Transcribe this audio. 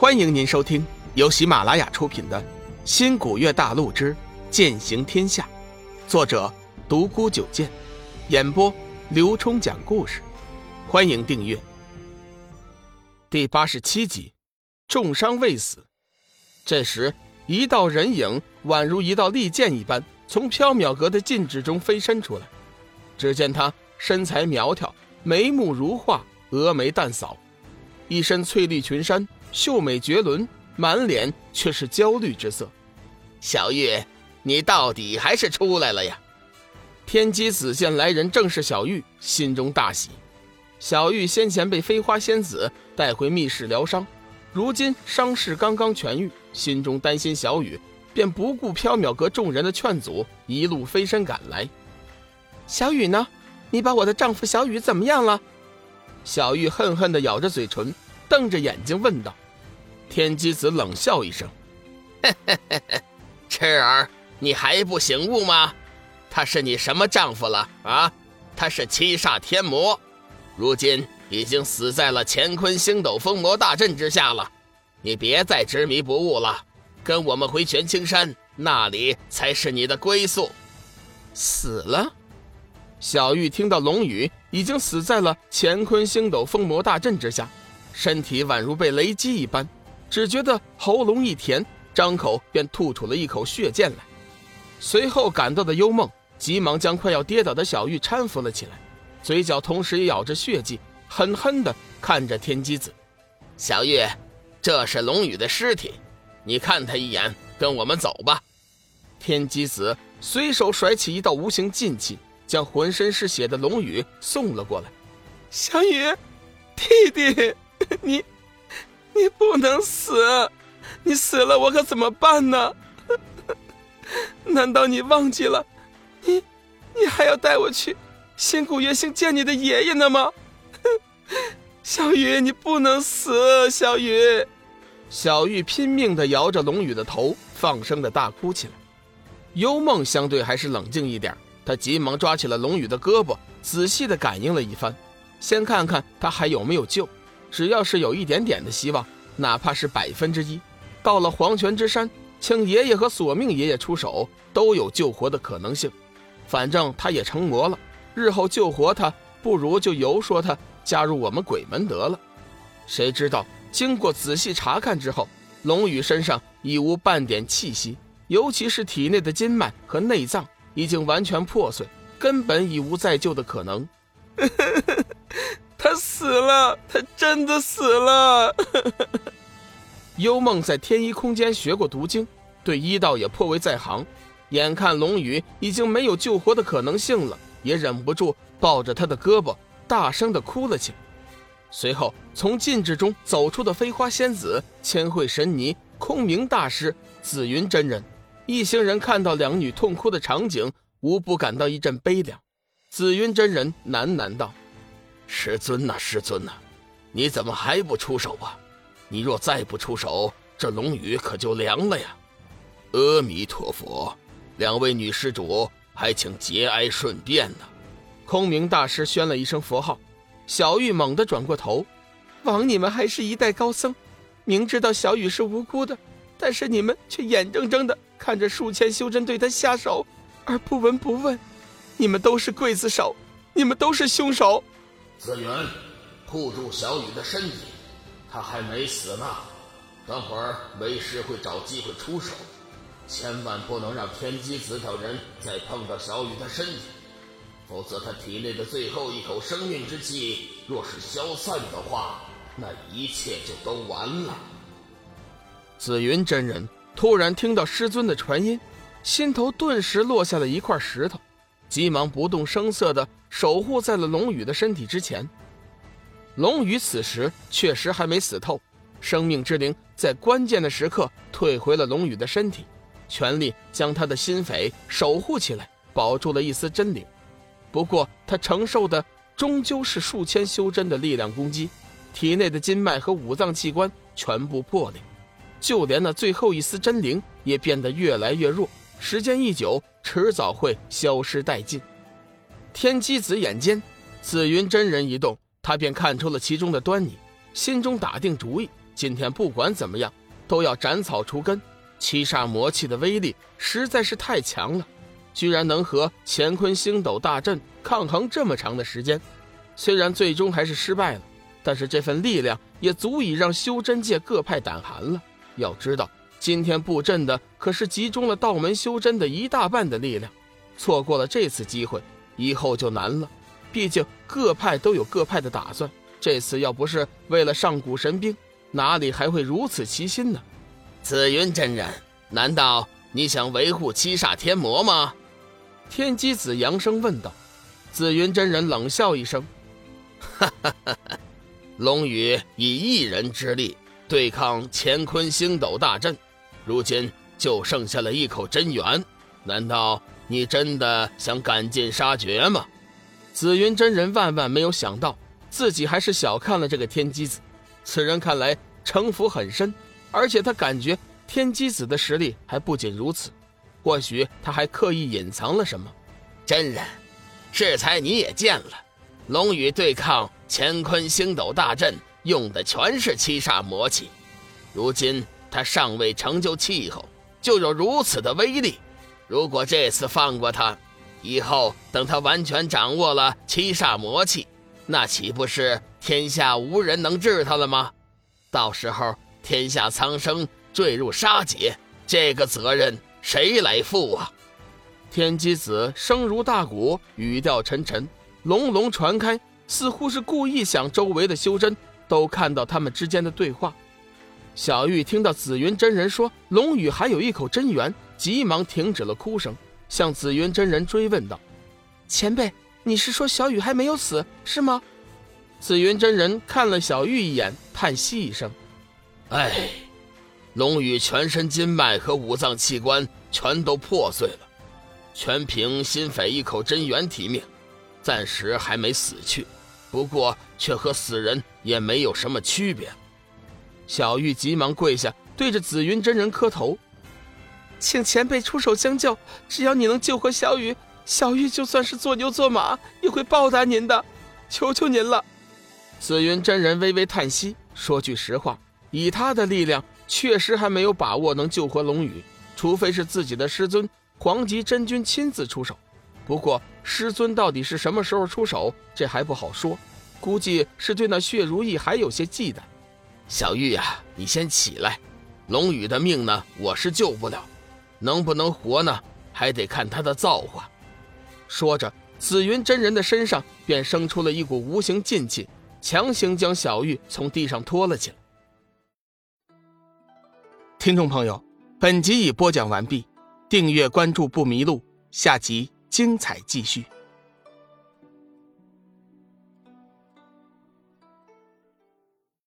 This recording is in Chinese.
欢迎您收听由喜马拉雅出品的《新古月大陆之剑行天下》，作者独孤九剑，演播刘冲讲故事。欢迎订阅。第八十七集，重伤未死。这时，一道人影宛如一道利剑一般，从缥缈阁的禁制中飞身出来。只见他身材苗条，眉目如画，峨眉淡扫，一身翠绿裙衫，秀美绝伦，满脸却是焦虑之色。小玉，你到底还是出来了呀？天机子见来人正是小玉，心中大喜。小玉先前被飞花仙子带回密室疗伤，如今伤势刚刚痊愈，心中担心小雨，便不顾缥缈阁众人的劝阻，一路飞身赶来。小雨呢？你把我的丈夫小雨怎么样了？小玉恨恨地咬着嘴唇，瞪着眼睛问道。天机子冷笑一声：“ 痴儿，你还不醒悟吗？他是你什么丈夫了啊？他是七煞天魔。”如今已经死在了乾坤星斗封魔大阵之下了，你别再执迷不悟了，跟我们回玄青山，那里才是你的归宿。死了？小玉听到龙宇已经死在了乾坤星斗封魔大阵之下，身体宛如被雷击一般，只觉得喉咙一甜，张口便吐出了一口血溅来。随后赶到的幽梦急忙将快要跌倒的小玉搀扶了起来。嘴角同时也咬着血迹，狠狠地看着天机子。小玉，这是龙宇的尸体，你看他一眼，跟我们走吧。天机子随手甩起一道无形劲气，将浑身是血的龙宇送了过来。小雨，弟弟，你，你不能死，你死了我可怎么办呢？难道你忘记了？你，你还要带我去？新古月星见你的爷爷呢吗？小雨，你不能死！小雨，小玉拼命地摇着龙宇的头，放声的大哭起来。幽梦相对还是冷静一点，他急忙抓起了龙宇的胳膊，仔细地感应了一番，先看看他还有没有救。只要是有一点点的希望，哪怕是百分之一，到了黄泉之山，请爷爷和索命爷爷出手，都有救活的可能性。反正他也成魔了。日后救活他，不如就游说他加入我们鬼门得了。谁知道经过仔细查看之后，龙宇身上已无半点气息，尤其是体内的筋脉和内脏已经完全破碎，根本已无再救的可能。他死了，他真的死了。幽梦在天一空间学过毒经，对医道也颇为在行，眼看龙宇已经没有救活的可能性了。也忍不住抱着他的胳膊，大声的哭了起来。随后，从禁制中走出的飞花仙子、千惠神尼、空明大师、紫云真人一行人，看到两女痛哭的场景，无不感到一阵悲凉。紫云真人喃喃道：“师尊呐，师尊呐，你怎么还不出手啊？你若再不出手，这龙宇可就凉了呀！”阿弥陀佛，两位女施主。还请节哀顺变呢。空明大师宣了一声佛号，小玉猛地转过头，枉你们还是一代高僧，明知道小雨是无辜的，但是你们却眼睁睁的看着数千修真对他下手，而不闻不问。你们都是刽子手，你们都是凶手。紫云，护住小雨的身体，他还没死呢。等会儿为师会找机会出手。千万不能让天机子等人再碰到小雨的身体，否则他体内的最后一口生命之气若是消散的话，那一切就都完了。紫云真人突然听到师尊的传音，心头顿时落下了一块石头，急忙不动声色地守护在了龙宇的身体之前。龙宇此时确实还没死透，生命之灵在关键的时刻退回了龙宇的身体。全力将他的心扉守护起来，保住了一丝真灵。不过他承受的终究是数千修真的力量攻击，体内的筋脉和五脏器官全部破裂，就连那最后一丝真灵也变得越来越弱。时间一久，迟早会消失殆尽。天机子眼尖，紫云真人一动，他便看出了其中的端倪，心中打定主意，今天不管怎么样都要斩草除根。七煞魔气的威力实在是太强了，居然能和乾坤星斗大阵抗衡这么长的时间。虽然最终还是失败了，但是这份力量也足以让修真界各派胆寒了。要知道，今天布阵的可是集中了道门修真的一大半的力量，错过了这次机会，以后就难了。毕竟各派都有各派的打算，这次要不是为了上古神兵，哪里还会如此齐心呢？紫云真人，难道你想维护七煞天魔吗？天机子扬声问道。紫云真人冷笑一声：“哈哈哈哈龙宇以一人之力对抗乾坤星斗大阵，如今就剩下了一口真元，难道你真的想赶尽杀绝吗？”紫云真人万万没有想到，自己还是小看了这个天机子。此人看来城府很深。而且他感觉天机子的实力还不仅如此，或许他还刻意隐藏了什么。真人，适才你也见了，龙宇对抗乾坤星斗大阵用的全是七煞魔气，如今他尚未成就气候，就有如此的威力。如果这次放过他，以后等他完全掌握了七煞魔气，那岂不是天下无人能治他了吗？到时候。天下苍生坠入杀劫，这个责任谁来负啊？天机子声如大鼓，语调沉沉，隆隆传开，似乎是故意想周围的修真都看到他们之间的对话。小玉听到紫云真人说龙宇还有一口真元，急忙停止了哭声，向紫云真人追问道：“前辈，你是说小雨还没有死，是吗？”紫云真人看了小玉一眼，叹息一声。哎，龙宇全身筋脉和五脏器官全都破碎了，全凭心扉一口真元提命，暂时还没死去，不过却和死人也没有什么区别。小玉急忙跪下，对着紫云真人磕头，请前辈出手相救，只要你能救活小雨，小玉就算是做牛做马也会报答您的，求求您了。紫云真人微微叹息，说句实话。以他的力量，确实还没有把握能救活龙宇，除非是自己的师尊黄极真君亲自出手。不过，师尊到底是什么时候出手，这还不好说，估计是对那血如意还有些忌惮。小玉呀，你先起来，龙宇的命呢，我是救不了，能不能活呢，还得看他的造化。说着，紫云真人的身上便生出了一股无形劲气，强行将小玉从地上拖了起来。听众朋友，本集已播讲完毕，订阅关注不迷路，下集精彩继续。